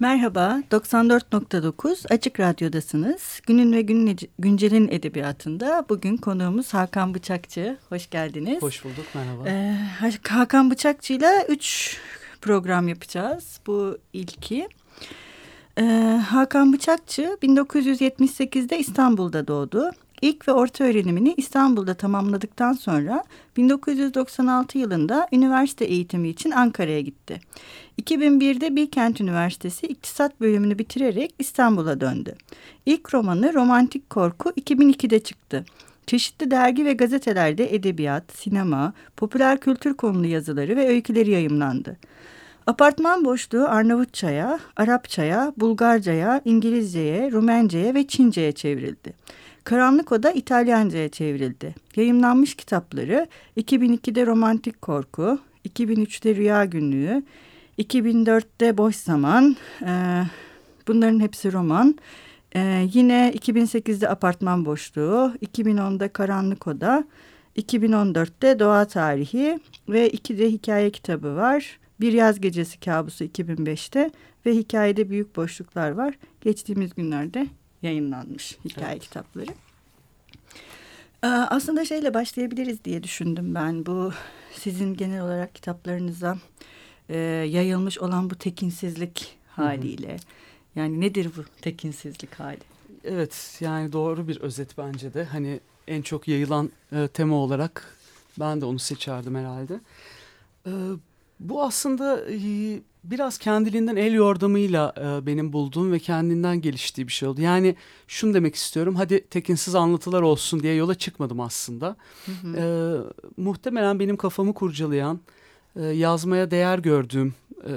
Merhaba, 94.9 Açık Radyo'dasınız. Günün ve günün güncelin edebiyatında bugün konuğumuz Hakan Bıçakçı. Hoş geldiniz. Hoş bulduk, merhaba. Ee, Hakan Bıçakçı ile üç program yapacağız. Bu ilki. Ee, Hakan Bıçakçı 1978'de İstanbul'da doğdu. İlk ve orta öğrenimini İstanbul'da tamamladıktan sonra 1996 yılında üniversite eğitimi için Ankara'ya gitti. 2001'de Bilkent Üniversitesi İktisat bölümünü bitirerek İstanbul'a döndü. İlk romanı Romantik Korku 2002'de çıktı. Çeşitli dergi ve gazetelerde edebiyat, sinema, popüler kültür konulu yazıları ve öyküleri yayımlandı. Apartman boşluğu Arnavutçaya, Arapçaya, Bulgarcaya, İngilizceye, Rumenceye ve Çince'ye çevrildi. Karanlık Oda İtalyanca'ya çevrildi. Yayımlanmış kitapları 2002'de Romantik Korku, 2003'te Rüya Günlüğü, 2004'te Boş Zaman, e, bunların hepsi roman. E, yine 2008'de Apartman Boşluğu, 2010'da Karanlık Oda, 2014'te Doğa Tarihi ve iki de hikaye kitabı var. Bir Yaz Gecesi Kabusu 2005'te ve hikayede büyük boşluklar var. Geçtiğimiz günlerde yayınlanmış hikaye evet. kitapları. Ee, aslında şeyle başlayabiliriz diye düşündüm ben. Bu sizin genel olarak kitaplarınıza e, yayılmış olan bu tekinsizlik haliyle. Hı hı. Yani nedir bu tekinsizlik hali? Evet yani doğru bir özet bence de. Hani en çok yayılan e, tema olarak ben de onu seçerdim herhalde. E, bu aslında e, biraz kendiliğinden el yordamıyla e, benim bulduğum ve kendinden geliştiği bir şey oldu. Yani şunu demek istiyorum. Hadi tekinsiz anlatılar olsun diye yola çıkmadım aslında. Hı hı. E, muhtemelen benim kafamı kurcalayan, e, yazmaya değer gördüğüm e,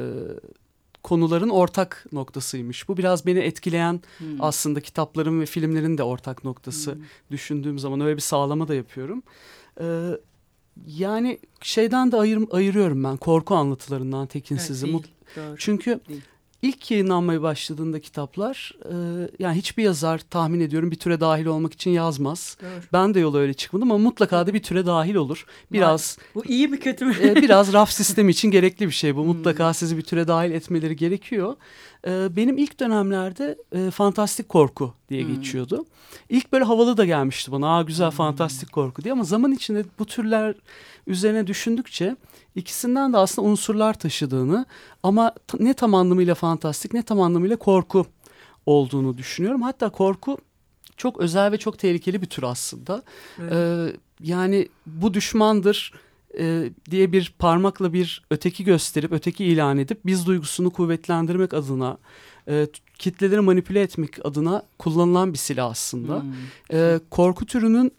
konuların ortak noktasıymış. Bu biraz beni etkileyen hmm. aslında kitapların ve filmlerin de ortak noktası hmm. düşündüğüm zaman öyle bir sağlama da yapıyorum. Ee, yani şeyden de ayır, ayırıyorum ben korku anlatılarından tekinsizi. Evet, değil, doğru, Çünkü değil. ilk yayınlanmaya başladığında kitaplar e, yani hiçbir yazar tahmin ediyorum bir türe dahil olmak için yazmaz. Doğru. Ben de yola öyle çıkmadım ama mutlaka da bir türe dahil olur. Biraz Bu iyi mi kötü mü? e, biraz raf sistemi için gerekli bir şey bu. Mutlaka hmm. sizi bir türe dahil etmeleri gerekiyor. E, benim ilk dönemlerde e, fantastik korku diye hmm. geçiyordu. İlk böyle havalı da gelmişti bana. Aa güzel hmm. fantastik korku diye ama zaman içinde bu türler üzerine düşündükçe ikisinden de aslında unsurlar taşıdığını ama ne tam anlamıyla fantastik ne tam anlamıyla korku olduğunu düşünüyorum. Hatta korku çok özel ve çok tehlikeli bir tür aslında. Evet. Ee, yani bu düşmandır e, diye bir parmakla bir öteki gösterip öteki ilan edip biz duygusunu kuvvetlendirmek adına e, kitleleri manipüle etmek adına kullanılan bir silah aslında. Hmm. E, korku türünün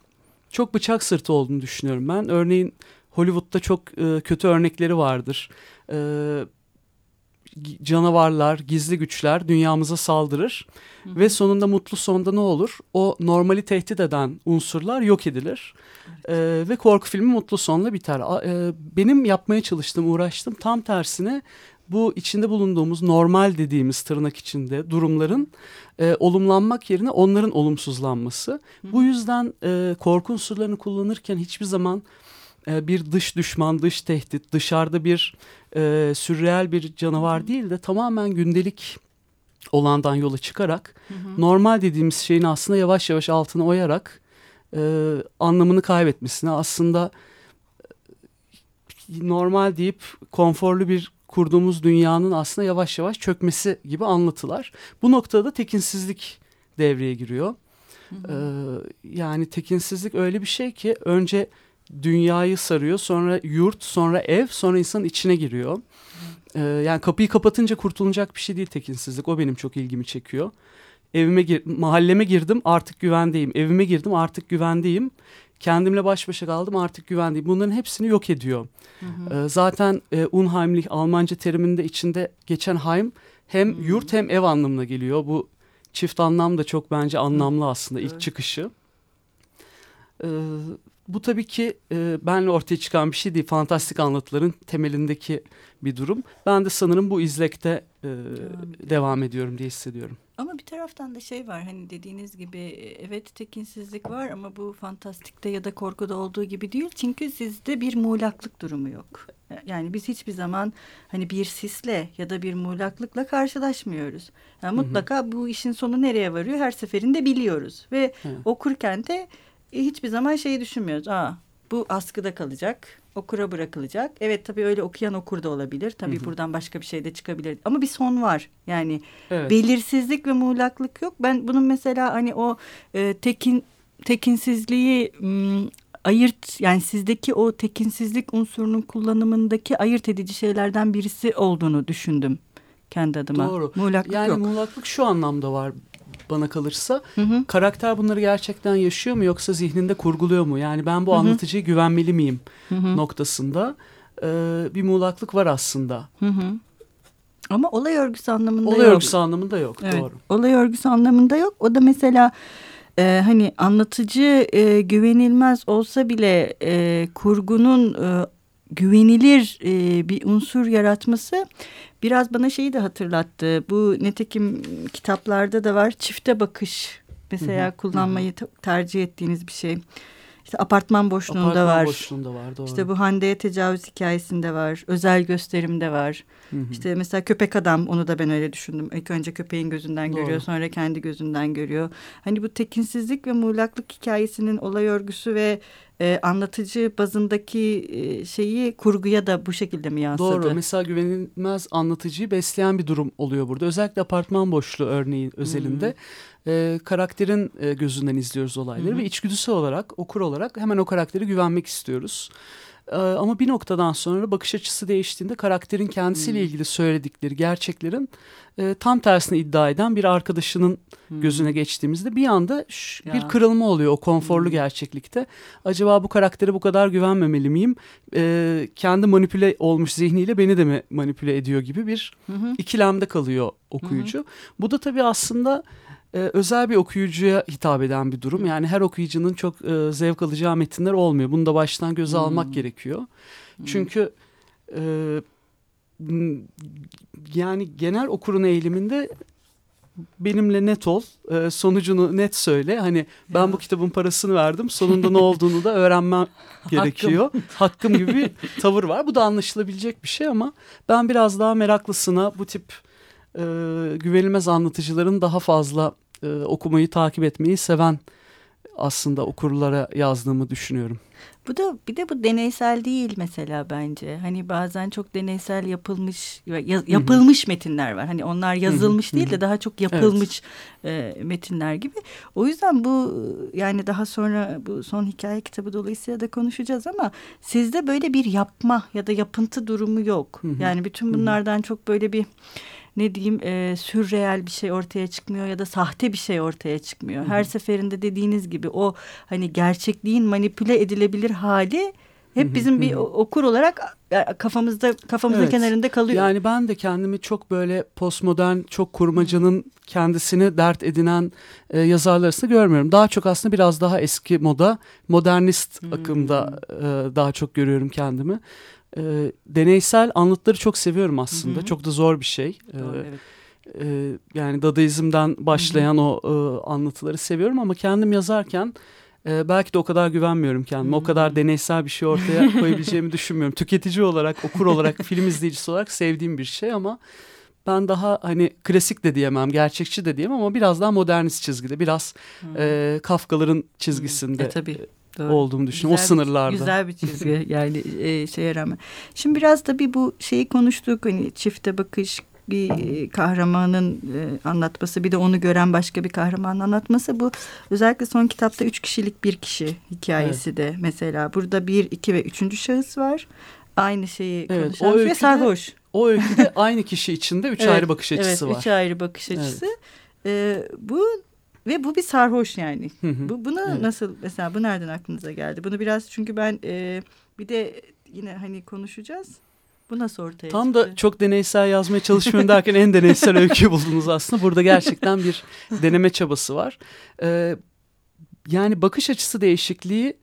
çok bıçak sırtı olduğunu düşünüyorum ben. Örneğin Hollywood'da çok e, kötü örnekleri vardır. E, canavarlar, gizli güçler dünyamıza saldırır hı hı. ve sonunda mutlu sonda ne olur? O normali tehdit eden unsurlar yok edilir evet. e, ve korku filmi mutlu sonla biter. E, benim yapmaya çalıştığım, uğraştım tam tersine bu içinde bulunduğumuz normal dediğimiz tırnak içinde durumların e, olumlanmak yerine onların olumsuzlanması. Hı. Bu yüzden e, korku unsurlarını kullanırken hiçbir zaman e, bir dış düşman, dış tehdit, dışarıda bir e, sürreel bir canavar değil de tamamen gündelik olandan yola çıkarak hı hı. normal dediğimiz şeyin aslında yavaş yavaş altına oyarak e, anlamını kaybetmesine aslında e, normal deyip konforlu bir kurduğumuz dünyanın aslında yavaş yavaş çökmesi gibi anlatılar. Bu noktada tekinsizlik devreye giriyor. Hı hı. Ee, yani tekinsizlik öyle bir şey ki önce dünyayı sarıyor. Sonra yurt, sonra ev, sonra insanın içine giriyor. Ee, yani kapıyı kapatınca kurtulacak bir şey değil tekinsizlik. O benim çok ilgimi çekiyor. Evime gir mahalleme girdim artık güvendeyim. Evime girdim artık güvendeyim. Kendimle baş başa kaldım artık güvendeyim. Bunların hepsini yok ediyor. Hı hı. Ee, zaten e, Unheimlich Almanca teriminde içinde geçen Heim hem hı yurt hem ev anlamına geliyor. Bu çift anlam da çok bence anlamlı aslında ilk çıkışı. Ee, bu tabii ki e, benle ortaya çıkan bir şey değil. Fantastik anlatıların temelindeki bir durum. Ben de sanırım bu izlekte e, devam ediyorum diye hissediyorum. Ama bir taraftan da şey var hani dediğiniz gibi evet tekinsizlik var ama bu fantastikte ya da korkuda olduğu gibi değil. Çünkü sizde bir muğlaklık durumu yok. Yani biz hiçbir zaman hani bir sisle ya da bir muğlaklıkla karşılaşmıyoruz. Yani mutlaka hı hı. bu işin sonu nereye varıyor her seferinde biliyoruz. Ve hı. okurken de hiçbir zaman şeyi düşünmüyoruz. Aa bu askıda kalacak, okura bırakılacak. Evet tabii öyle okuyan okur da olabilir. Tabii hı hı. buradan başka bir şey de çıkabilir. Ama bir son var. Yani evet. belirsizlik ve muğlaklık yok. Ben bunun mesela hani o e, tekin tekinsizliği m, ayırt yani sizdeki o tekinsizlik unsurunun kullanımındaki ayırt edici şeylerden birisi olduğunu düşündüm kendi adıma. Doğru. Muğlaklık yani yok. muğlaklık şu anlamda var bana kalırsa. Hı hı. Karakter bunları gerçekten yaşıyor mu yoksa zihninde kurguluyor mu? Yani ben bu hı hı. anlatıcıya güvenmeli miyim hı hı. noktasında e, bir muğlaklık var aslında. Hı hı. Ama olay örgüsü anlamında olay yok. Olay örgüsü anlamında yok. Evet. Doğru. Olay örgüsü anlamında yok. O da mesela e, hani anlatıcı e, güvenilmez olsa bile e, kurgunun e, güvenilir e, bir unsur yaratması biraz bana şeyi de hatırlattı. Bu netekim kitaplarda da var çifte bakış mesela hı hı. kullanmayı tercih ettiğiniz bir şey. İşte apartman boşluğunda apartman var. boşluğunda var doğru. İşte bu Hande'ye tecavüz hikayesinde var. Özel gösterimde var. Hı hı. İşte mesela köpek adam onu da ben öyle düşündüm. İlk önce köpeğin gözünden doğru. görüyor sonra kendi gözünden görüyor. Hani bu tekinsizlik ve muğlaklık hikayesinin olay örgüsü ve e, anlatıcı bazındaki e, şeyi kurguya da bu şekilde mi yansıdı? Doğru. Mesela güvenilmez anlatıcıyı besleyen bir durum oluyor burada. Özellikle apartman boşluğu örneği özelinde. Hmm e, karakterin e, gözünden izliyoruz olayları Hı -hı. ve içgüdüsel olarak okur olarak hemen o karaktere güvenmek istiyoruz. E, ama bir noktadan sonra bakış açısı değiştiğinde karakterin kendisiyle Hı -hı. ilgili söyledikleri gerçeklerin e, tam tersini iddia eden bir arkadaşının hmm. gözüne geçtiğimizde bir anda şş, bir kırılma oluyor o konforlu hmm. gerçeklikte. Acaba bu karaktere bu kadar güvenmemeli miyim? E, kendi manipüle olmuş zihniyle beni de mi manipüle ediyor gibi bir hmm. ikilemde kalıyor okuyucu. Hmm. Bu da tabii aslında e, özel bir okuyucuya hitap eden bir durum. Yani her okuyucunun çok e, zevk alacağı metinler olmuyor. Bunu da baştan göze hmm. almak gerekiyor. Hmm. Çünkü e, yani genel okurun eğiliminde benimle net ol, e, sonucunu net söyle. Hani ben ya. bu kitabın parasını verdim, sonunda ne olduğunu da öğrenmem gerekiyor. Hakkım. Hakkım gibi bir tavır var. Bu da anlaşılabilecek bir şey ama ben biraz daha meraklısına bu tip e, güvenilmez anlatıcıların daha fazla e, okumayı takip etmeyi seven aslında okurlara yazdığımı düşünüyorum. Bu da bir de bu deneysel değil mesela bence. Hani bazen çok deneysel yapılmış yapılmış metinler var. Hani onlar yazılmış değil de daha çok yapılmış evet. e, metinler gibi. O yüzden bu yani daha sonra bu son hikaye kitabı dolayısıyla da konuşacağız ama sizde böyle bir yapma ya da yapıntı durumu yok. Yani bütün bunlardan çok böyle bir ne diyeyim e, sürreel bir şey ortaya çıkmıyor ya da sahte bir şey ortaya çıkmıyor. Her Hı -hı. seferinde dediğiniz gibi o hani gerçekliğin manipüle edilebilir hali hep bizim bir okur olarak kafamızda kafamızın evet. kenarında kalıyor. Yani ben de kendimi çok böyle postmodern, çok kurmacanın kendisini dert edinen e, yazarlar arasında görmüyorum. Daha çok aslında biraz daha eski moda, modernist hmm. akımda e, daha çok görüyorum kendimi e, deneysel anlatıları çok seviyorum aslında. Hı. Çok da zor bir şey. Doğru, ee, evet. e, yani Dadaizm'den başlayan hı hı. o e, anlatıları seviyorum ama kendim yazarken e, belki de o kadar güvenmiyorum kendime. O kadar deneysel bir şey ortaya koyabileceğimi düşünmüyorum. Tüketici olarak, okur olarak, film izleyicisi olarak sevdiğim bir şey ama ben daha hani klasik de diyemem, gerçekçi de diyemem ama biraz daha modernist çizgide, biraz e, Kafkaların çizgisinde. E, tabii. Doğru. olduğumu düşünüyorum. Güzel o sınırlarda. Bir, güzel bir çizgi yani e, şeye rağmen. Şimdi biraz tabii bu şeyi konuştuk hani çifte bakış bir e, kahramanın e, anlatması bir de onu gören başka bir kahramanın anlatması bu özellikle son kitapta üç kişilik bir kişi hikayesi evet. de mesela burada bir iki ve üçüncü şahıs var aynı şeyi evet, konuşan ve sarhoş. O öyküde aynı kişi içinde üç evet, ayrı bakış açısı evet, var. Üç ayrı bakış açısı. Evet. Ee, bu ve bu bir sarhoş yani. Hı hı. Bu bunu evet. nasıl mesela bu nereden aklınıza geldi? Bunu biraz çünkü ben e, bir de yine hani konuşacağız. Bu nasıl ortaya Tam çıktı? da çok deneysel yazmaya çalışmıyorum derken en deneysel öyküyü buldunuz aslında. Burada gerçekten bir deneme çabası var. Ee, yani bakış açısı değişikliği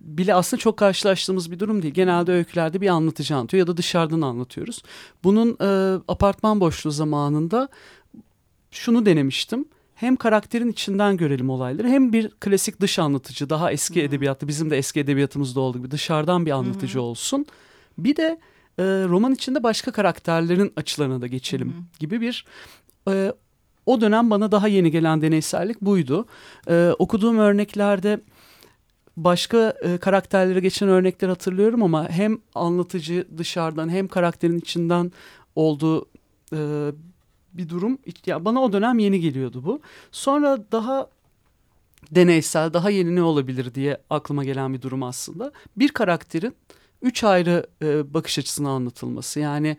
bile aslında çok karşılaştığımız bir durum değil. Genelde öykülerde bir anlatıcı anlatıyor ya da dışarıdan anlatıyoruz. Bunun e, apartman boşluğu zamanında şunu denemiştim hem karakterin içinden görelim olayları hem bir klasik dış anlatıcı daha eski Hı-hı. edebiyatta bizim de eski edebiyatımızda olduğu gibi dışarıdan bir anlatıcı Hı-hı. olsun. Bir de e, roman içinde başka karakterlerin açılarına da geçelim hı hı. gibi bir e, o dönem bana daha yeni gelen deneysellik buydu. E, okuduğum örneklerde başka e, karakterlere geçen örnekler hatırlıyorum ama hem anlatıcı dışarıdan hem karakterin içinden olduğu e, bir durum. Ya bana o dönem yeni geliyordu bu. Sonra daha deneysel, daha yeni ne olabilir diye aklıma gelen bir durum aslında. Bir karakterin üç ayrı e, bakış açısına anlatılması. Yani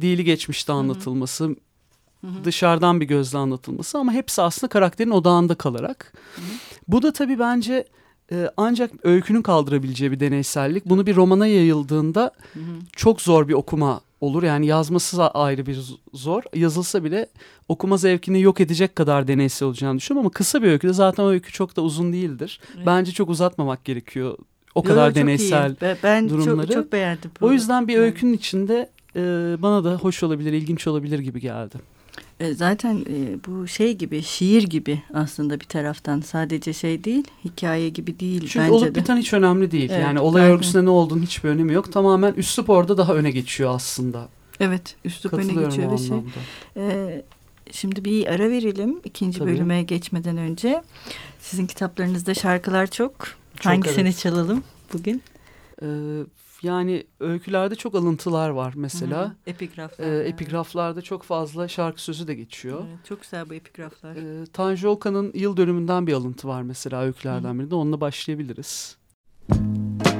dili geçmişte anlatılması, Hı -hı. dışarıdan bir gözle anlatılması ama hepsi aslında karakterin odağında kalarak. Hı -hı. Bu da tabii bence e, ancak öykünün kaldırabileceği bir deneysellik. Bunu bir romana yayıldığında Hı -hı. çok zor bir okuma olur. Yani yazması ayrı bir zor. Yazılsa bile okuma zevkini yok edecek kadar deneysel olacağını düşünüyorum ama kısa bir öyküde zaten o öykü çok da uzun değildir. Evet. Bence çok uzatmamak gerekiyor o kadar Yo, deneysel iyi. Ben deneysel çok, çok beğendim. O yüzden bir öykünün içinde e, bana da hoş olabilir, ilginç olabilir gibi geldi. E, zaten e, bu şey gibi şiir gibi aslında bir taraftan sadece şey değil hikaye gibi değil Çünkü bence olup biten hiç önemli değil. Evet, yani olay zaten. örgüsünde ne olduğunu hiçbir önemi yok. Tamamen üslup orada daha öne geçiyor aslında. Evet üslup öne geçiyor ve şey. E, şimdi bir ara verelim ikinci Tabii. bölüme geçmeden önce. Sizin kitaplarınızda şarkılar çok. Çok Hangisini evet. çalalım bugün? Ee, yani öykülerde çok alıntılar var mesela. Hı hı. Epigraflar. Ee, epigraflarda çok fazla şarkı sözü de geçiyor. Evet, çok güzel bu epigraflar. Ee, Tanju Okan'ın yıl dönümünden bir alıntı var mesela öykülerden birinde. Onunla başlayabiliriz. Müzik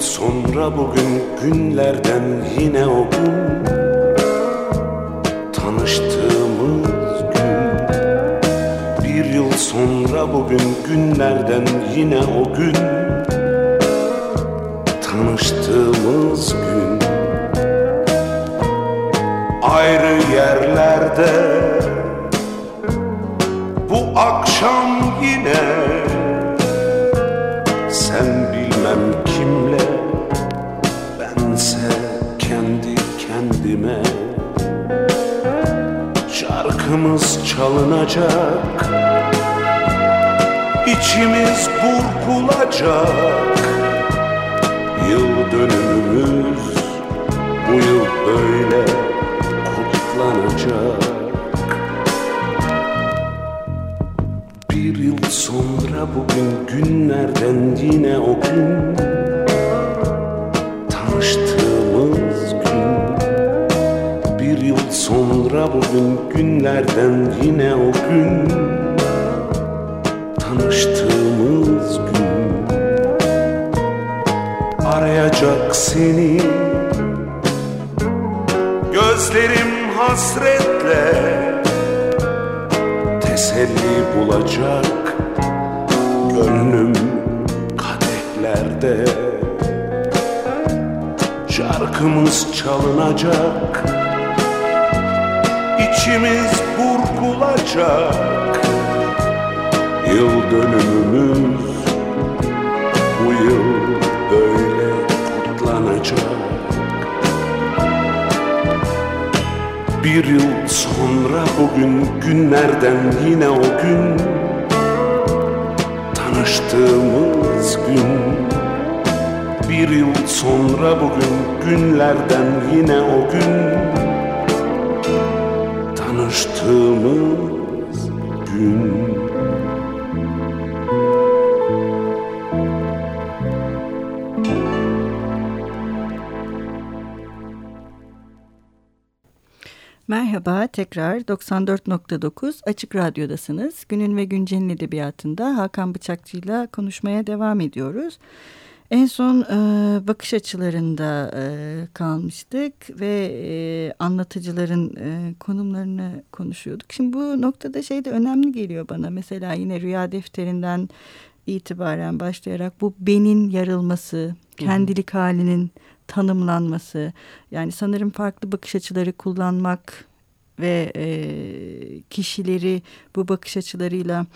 sonra bugün günlerden yine o gün. Tanıştığımız gün. Bir yıl sonra bugün günlerden yine o gün. Tanıştığımız gün. Ayrı yerlerde Şarkımız çalınacak. İçimiz burkulacak Şarkımız çalınacak. İçimiz burkulacak. Yıl dönümümüz bu yıl böyle kutlanacak. Bir yıl sonra bugün günlerden yine o gün Tanıştığımız gün Bir yıl sonra bugün günlerden yine o gün tanıştığımız gün Merhaba tekrar 94.9 Açık Radyo'dasınız. Günün ve Güncel'in edebiyatında Hakan Bıçakçı ile konuşmaya devam ediyoruz. En son e, bakış açılarında e, kalmıştık ve e, anlatıcıların e, konumlarını konuşuyorduk. Şimdi bu noktada şey de önemli geliyor bana. Mesela yine rüya defterinden itibaren başlayarak bu benin yarılması, kendilik halinin tanımlanması. Yani sanırım farklı bakış açıları kullanmak ve e, kişileri bu bakış açılarıyla e,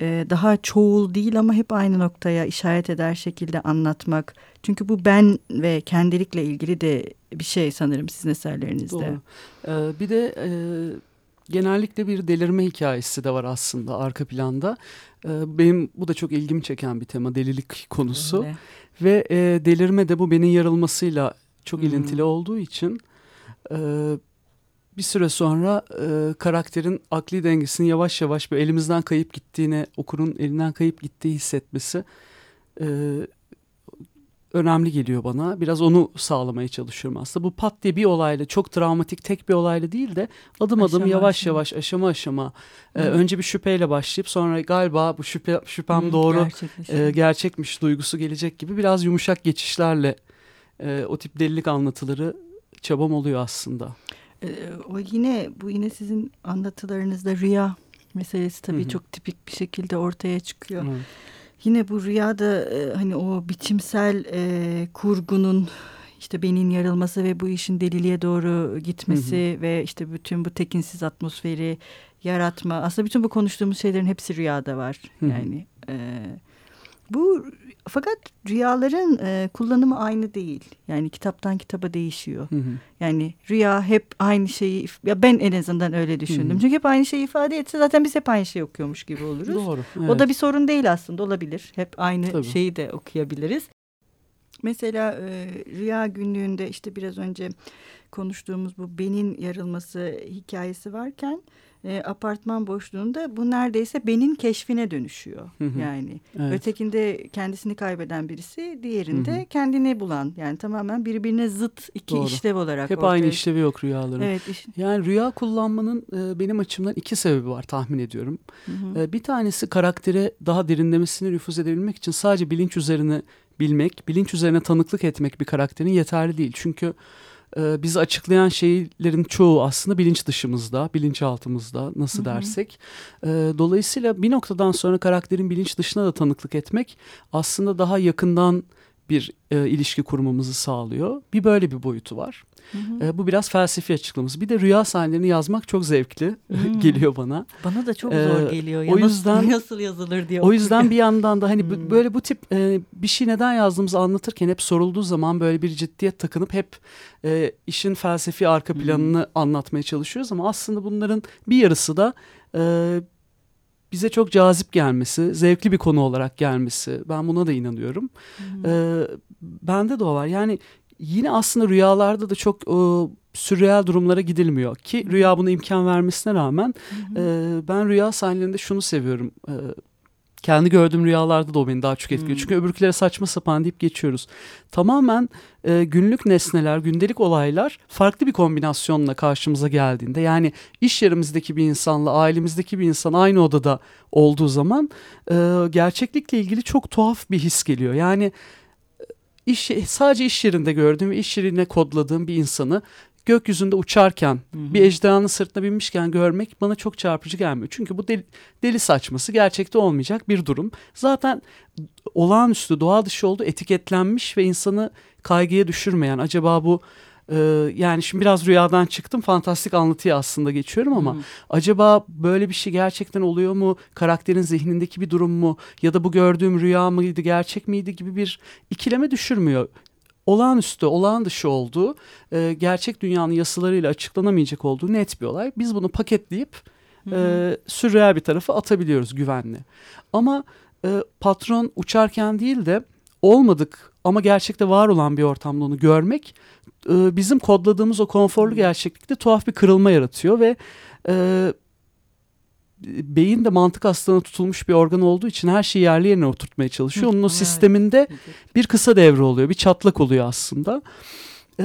daha çoğul değil ama hep aynı noktaya işaret eder şekilde anlatmak. Çünkü bu ben ve kendilikle ilgili de bir şey sanırım sizin eserlerinizde. Doğru. Ee, bir de e, genellikle bir delirme hikayesi de var aslında arka planda. Ee, benim bu da çok ilgimi çeken bir tema delilik konusu. Öyle. Ve e, delirme de bu benim yarılmasıyla çok Hmm. ilintili olduğu için e, bir süre sonra e, karakterin akli dengesinin yavaş yavaş böyle elimizden kayıp gittiğine, okurun elinden kayıp gittiği hissetmesi e, önemli geliyor bana. Biraz onu sağlamaya çalışıyorum aslında. Bu pat diye bir olayla çok travmatik tek bir olayla değil de adım adım Aşama yavaş aşama. yavaş aşama aşama e, önce bir şüpheyle başlayıp sonra galiba bu şüphe şüphem Hı, doğru gerçekleşiyor. e, gerçekmiş duygusu gelecek gibi biraz yumuşak geçişlerle e, o tip delilik anlatıları çabam oluyor aslında. Ee, o yine bu yine sizin anlatılarınızda rüya meselesi tabii Hı hı. çok tipik bir şekilde ortaya çıkıyor. Evet. Yine bu rüyada e, hani o biçimsel e, kurgunun işte beyin yarılması ve bu işin deliliğe doğru gitmesi ve işte bütün bu tekinsiz atmosferi yaratma. Aslında bütün bu konuştuğumuz şeylerin hepsi rüyada var. Hı hı. Yani e, bu fakat rüyaların e, kullanımı aynı değil. Yani kitaptan kitaba değişiyor. Hı hı. Yani rüya hep aynı şeyi ya ben en azından öyle düşündüm. Hı hı. Çünkü hep aynı şeyi ifade etse zaten biz hep aynı şeyi okuyormuş gibi oluruz. Doğru. O evet. da bir sorun değil aslında olabilir. Hep aynı Tabii. şeyi de okuyabiliriz. Mesela e, rüya günlüğünde işte biraz önce konuştuğumuz bu benin yarılması hikayesi varken e, apartman boşluğunda bu neredeyse benin keşfine dönüşüyor. Hı hı. Yani Evet. ötekinde kendisini kaybeden birisi, diğerinde Hı hı. kendini bulan. Yani tamamen birbirine zıt iki Doğru. işlev olarak. Hep ortaya aynı işlevi yok rüyaların. Evet. iş- Yani rüya kullanmanın e, benim açımdan iki sebebi var tahmin ediyorum. Hı hı. E, bir tanesi karaktere daha derinlemesine nüfuz edebilmek için sadece bilinç üzerine bilmek, bilinç üzerine tanıklık etmek bir karakterin yeterli değil. Çünkü e, bizi açıklayan şeylerin çoğu aslında bilinç dışımızda, bilinçaltımızda nasıl dersek. E, dolayısıyla bir noktadan sonra karakterin bilinç dışına da tanıklık etmek aslında daha yakından bir e, ilişki kurmamızı sağlıyor. Bir böyle bir boyutu var. Hı hı. E, bu biraz felsefi açıklaması. Bir de rüya sahnelerini yazmak çok zevkli Hmm. geliyor bana. Bana da çok Ee, zor geliyor. Ya o yüzden- nasıl yazılır diye. O yüzden bir yandan da hani bu- Hmm. böyle bu tip e, bir şey neden yazdığımızı anlatırken hep sorulduğu zaman böyle bir ciddiyet takınıp hep e, işin felsefi arka Hmm. planını anlatmaya çalışıyoruz ama aslında bunların bir yarısı da e, bize çok cazip gelmesi, zevkli bir konu olarak gelmesi. Ben buna da inanıyorum. Hı. E, bende de o var. Yani yine aslında rüyalarda da çok e, sürreal durumlara gidilmiyor ki rüya buna imkan vermesine rağmen Hı hı. ee, ben rüya sahnelerinde şunu seviyorum. Ee, kendi gördüğüm rüyalarda da o beni daha çok etkiliyor. Hmm. Çünkü öbürkülere saçma sapan deyip geçiyoruz. Tamamen e, günlük nesneler, gündelik olaylar farklı bir kombinasyonla karşımıza geldiğinde yani iş yerimizdeki bir insanla ailemizdeki bir insan aynı odada olduğu zaman e, gerçeklikle ilgili çok tuhaf bir his geliyor. Yani e, iş sadece iş yerinde gördüğüm ve iş yerine kodladığım bir insanı gökyüzünde uçarken Hı hı. bir ejderhanın sırtına binmişken görmek bana çok çarpıcı gelmiyor. Çünkü bu deli, deli saçması gerçekte olmayacak bir durum. Zaten olağanüstü doğa dışı olduğu etiketlenmiş ve insanı kaygıya düşürmeyen acaba bu e, yani şimdi biraz rüyadan çıktım fantastik anlatıya aslında geçiyorum ama Hı. acaba böyle bir şey gerçekten oluyor mu? Karakterin zihnindeki bir durum mu? Ya da bu gördüğüm rüya mıydı, gerçek miydi gibi bir ikileme düşürmüyor. Olağanüstü, olağan dışı olduğu, e, gerçek dünyanın yasalarıyla açıklanamayacak olduğu net bir olay. Biz bunu paketleyip Hı hı. e, sürreal bir tarafa atabiliyoruz güvenli. Ama e, patron uçarken değil de olmadık ama gerçekte var olan bir ortamda onu görmek e, bizim kodladığımız o konforlu gerçeklikte tuhaf bir kırılma yaratıyor ve e, beyin de mantık hastalığına tutulmuş bir organ olduğu için her şeyi yerli yerine oturtmaya çalışıyor. Onun o sisteminde bir kısa devre oluyor, bir çatlak oluyor aslında. E,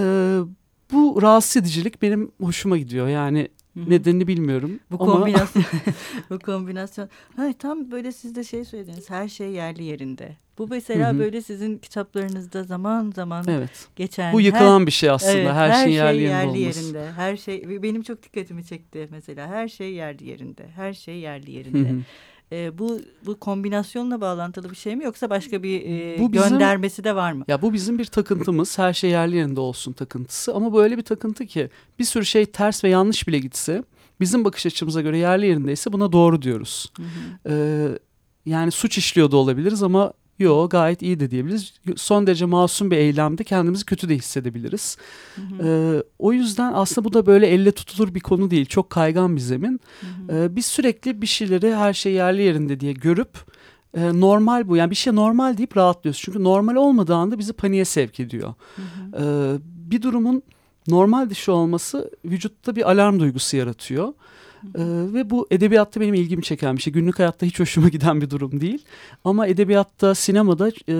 bu rahatsız edicilik benim hoşuma gidiyor. Yani nedenini bilmiyorum. Bu ama kombinasyon, bu kombinasyon. Ha, tam böyle siz de şey söylediniz. Her şey yerli yerinde. Bu mesela Hı hı. böyle sizin kitaplarınızda zaman zaman evet. geçen. Bu her- yıkılan bir şey aslında. Evet, her, şeyin yerli, şey yerli yerinde. Her şey benim çok dikkatimi çekti mesela. Her şey yerli yerinde. Her şey yerli yerinde. Ee, bu bu kombinasyonla bağlantılı bir şey mi yoksa başka bir e, Bu bizim- göndermesi de var mı? Ya bu bizim bir takıntımız. Her şey yerli yerinde olsun takıntısı. Ama böyle bir takıntı ki bir sürü şey ters ve yanlış bile gitse bizim bakış açımıza göre yerli yerindeyse buna doğru diyoruz. Hı hı. Ee, yani suç işliyor da olabiliriz ama yo gayet iyi de diyebiliriz. Son derece masum bir eylemde kendimizi kötü de hissedebiliriz. Hı hı. Ee, o yüzden aslında bu da böyle elle tutulur bir konu değil. Çok kaygan bir zemin. Hı hı. Ee, biz sürekli bir şeyleri her şey yerli yerinde diye görüp e, normal bu. Yani bir şey normal deyip rahatlıyoruz. Çünkü normal olmadığı anda bizi paniğe sevk ediyor. Hı hı. Ee, bir durumun normal dışı olması vücutta bir alarm duygusu yaratıyor. Ee, ve bu edebiyatta benim ilgimi çeken bir şey. Günlük hayatta hiç hoşuma giden bir durum değil. Ama edebiyatta, sinemada e,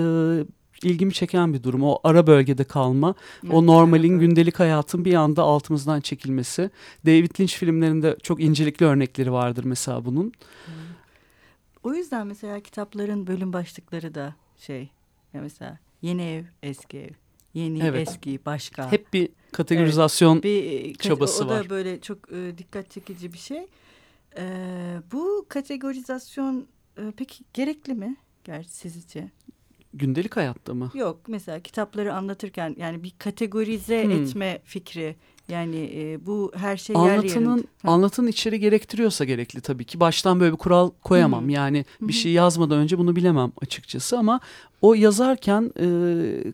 ilgimi çeken bir durum. O ara bölgede kalma, o normalin evet. gündelik hayatın bir anda altımızdan çekilmesi. David Lynch filmlerinde çok incelikli örnekleri vardır mesela bunun. O yüzden mesela kitapların bölüm başlıkları da şey ya mesela yeni ev, eski ev, yeni, Evet. eski, başka. Hep bir kategorizasyon bir e, çabası o da var. böyle çok e, dikkat çekici bir şey. E, bu kategorizasyon e, peki gerekli mi? Gerçi sizce? gündelik hayatta mı? Yok mesela kitapları anlatırken yani bir kategorize Hmm. etme fikri yani e, bu her şey Anlatının yerinde. Ha. anlatının içeri gerektiriyorsa gerekli tabii ki. Baştan böyle bir kural koyamam. Hı hı. Yani bir şey yazmadan önce bunu bilemem açıkçası ama o yazarken e,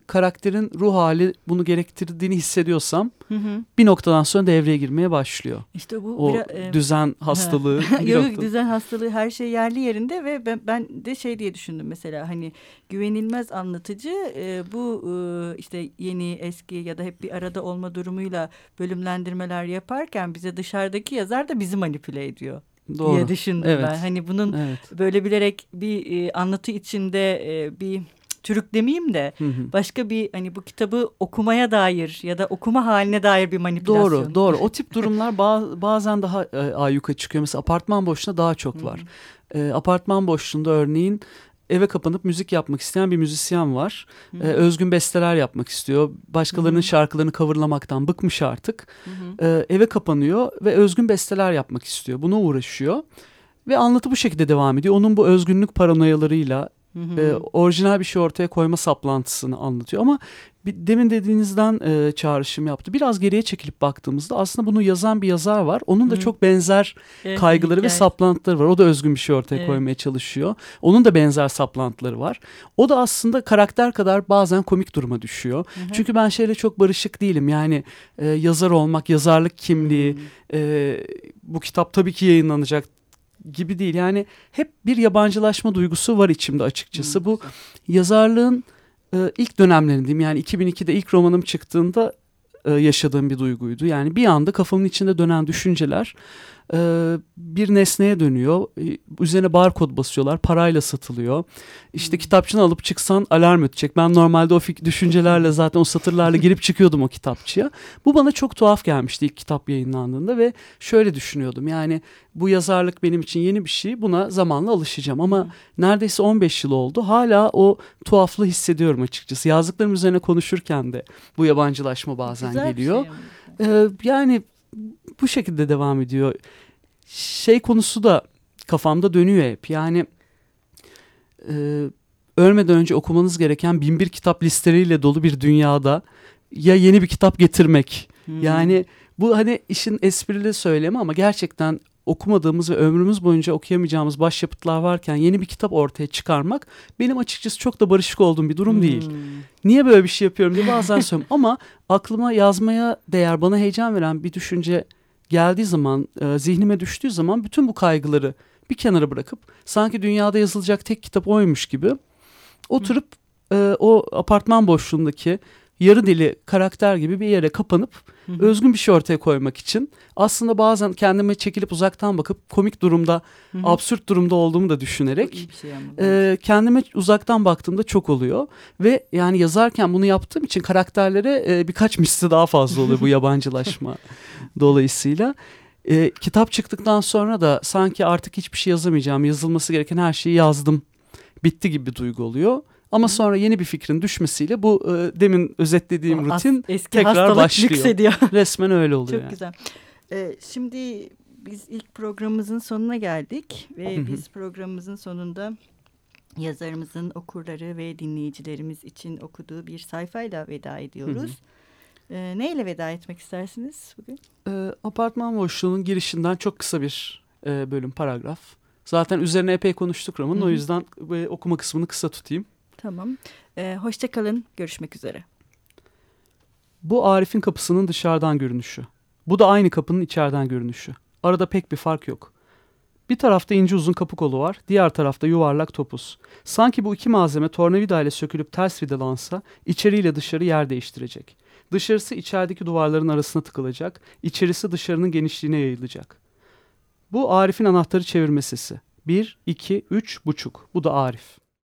karakterin ruh hali bunu gerektirdiğini hissediyorsam Hı hı. bir noktadan sonra devreye girmeye başlıyor. İşte bu O biraz, e, düzen hastalığı Yok noktada- düzen hastalığı her şey yerli yerinde ve ben, ben de şey diye düşündüm mesela hani güvenilmez anlatıcı e, bu e, işte yeni eski ya da hep bir arada olma durumuyla bölümlendirmeler yaparken bize dışarıdaki yazar da bizi manipüle ediyor Doğru. diye düşündüm Evet. ben. Hani bunun Evet. böyle bilerek bir e, anlatı içinde e, bir çürük demeyeyim de Hı hı. başka bir hani bu kitabı okumaya dair ya da okuma haline dair bir manipülasyon. Doğru, doğru. O tip durumlar ba- bazen daha e, ayyuka çıkıyor. Mesela apartman boşluğunda daha çok var. E, apartman boşluğunda örneğin eve kapanıp müzik yapmak isteyen bir müzisyen var. Hı E, özgün besteler yapmak istiyor. Başkalarının Hı hı. şarkılarını coverlamaktan bıkmış artık. Hı hı. E, eve kapanıyor ve özgün besteler yapmak istiyor. Buna uğraşıyor. Ve anlatı bu şekilde devam ediyor. Onun bu özgünlük paranoyalarıyla Hı hı. e, orijinal bir şey ortaya koyma saplantısını anlatıyor. Ama bir, demin dediğinizden e, çağrışım yaptı. Biraz geriye çekilip baktığımızda aslında bunu yazan bir yazar var. Onun da Hı. çok benzer Evet, kaygıları ve hikaye. saplantıları var. O da özgün bir şey ortaya Evet. koymaya çalışıyor. Onun da benzer saplantıları var. O da aslında karakter kadar bazen komik duruma düşüyor. Hı hı. Çünkü ben şeyle çok barışık değilim. Yani e, yazar olmak, yazarlık kimliği, e, bu kitap tabii ki yayınlanacak gibi değil. Yani hep bir yabancılaşma duygusu var içimde açıkçası. Hı, Bu yazarlığın e, ilk dönemlerindeyim. Yani 2002'de ilk romanım çıktığında e, yaşadığım bir duyguydu. Yani bir anda kafamın içinde dönen düşünceler e, bir nesneye dönüyor. E, üzerine barkod basıyorlar. Parayla satılıyor. İşte kitapçını alıp çıksan alarm ötecek. Ben normalde o düşüncelerle zaten o satırlarla girip çıkıyordum o kitapçıya. Bu bana çok tuhaf gelmişti ilk kitap yayınlandığında ve şöyle düşünüyordum. Yani bu yazarlık benim için yeni bir şey. Buna zamanla alışacağım ama neredeyse 15 yıl oldu. Hala o tuhaflığı hissediyorum açıkçası. Yazdıklarım üzerine konuşurken de bu yabancılaşma bazen Güzel geliyor. şey ama. Ee, yani bu şekilde devam ediyor. Şey konusu da kafamda dönüyor hep. Yani e, ölmeden önce okumanız gereken bin bir kitap listeleriyle dolu bir dünyada ya yeni bir kitap getirmek. Hmm. Yani bu hani işin esprili söylemi ama gerçekten okumadığımız ve ömrümüz boyunca okuyamayacağımız başyapıtlar varken yeni bir kitap ortaya çıkarmak benim açıkçası çok da barışık olduğum bir durum değil Hmm. niye böyle bir şey yapıyorum diye bazen söylüyorum. Ama aklıma yazmaya değer, bana heyecan veren bir düşünce geldiği zaman, e, zihnime düştüğü zaman bütün bu kaygıları bir kenara bırakıp sanki dünyada yazılacak tek kitap oymuş gibi oturup e, o apartman boşluğundaki yarı deli karakter gibi bir yere kapanıp. Özgün bir şey ortaya koymak için. Aslında bazen kendime çekilip uzaktan bakıp komik durumda, absürt durumda olduğumu da düşünerek şey e, kendime uzaktan baktığımda çok oluyor. Ve yani yazarken bunu yaptığım için karakterlere e, birkaç misli daha fazla oluyor bu yabancılaşma dolayısıyla. E, kitap çıktıktan sonra da sanki artık hiçbir şey yazamayacağım, yazılması gereken her şeyi yazdım, bitti gibi bir duygu oluyor. Ama sonra yeni bir fikrin düşmesiyle bu e, demin özetlediğim as- rutin eski tekrar başlıyor. yükseliyor. resmen öyle oluyor. Çok yani. güzel. Ee, şimdi biz ilk programımızın sonuna geldik ve Hı hı. biz programımızın sonunda yazarımızın okurları ve dinleyicilerimiz için okuduğu bir sayfayla veda ediyoruz. Ee, neyle veda etmek istersiniz bugün? E, apartman boşluğunun girişinden çok kısa bir e, bölüm paragraf. Zaten üzerine epey konuştuk hı. O yüzden e, okuma kısmını kısa tutayım. Tamam. Ee, hoşçakalın. Görüşmek üzere. Bu Arif'in kapısının dışarıdan görünüşü. Bu da aynı kapının içeriden görünüşü. Arada pek bir fark yok. Bir tarafta ince uzun kapı kolu var, diğer tarafta yuvarlak topuz. Sanki bu iki malzeme tornavida ile sökülüp ters vidalansa içeriyle dışarı yer değiştirecek. Dışarısı içerideki duvarların arasına tıkılacak, içerisi dışarının genişliğine yayılacak. Bu Arif'in anahtarı çevirme sesi. Bir, iki, üç, buçuk. Bu da Arif.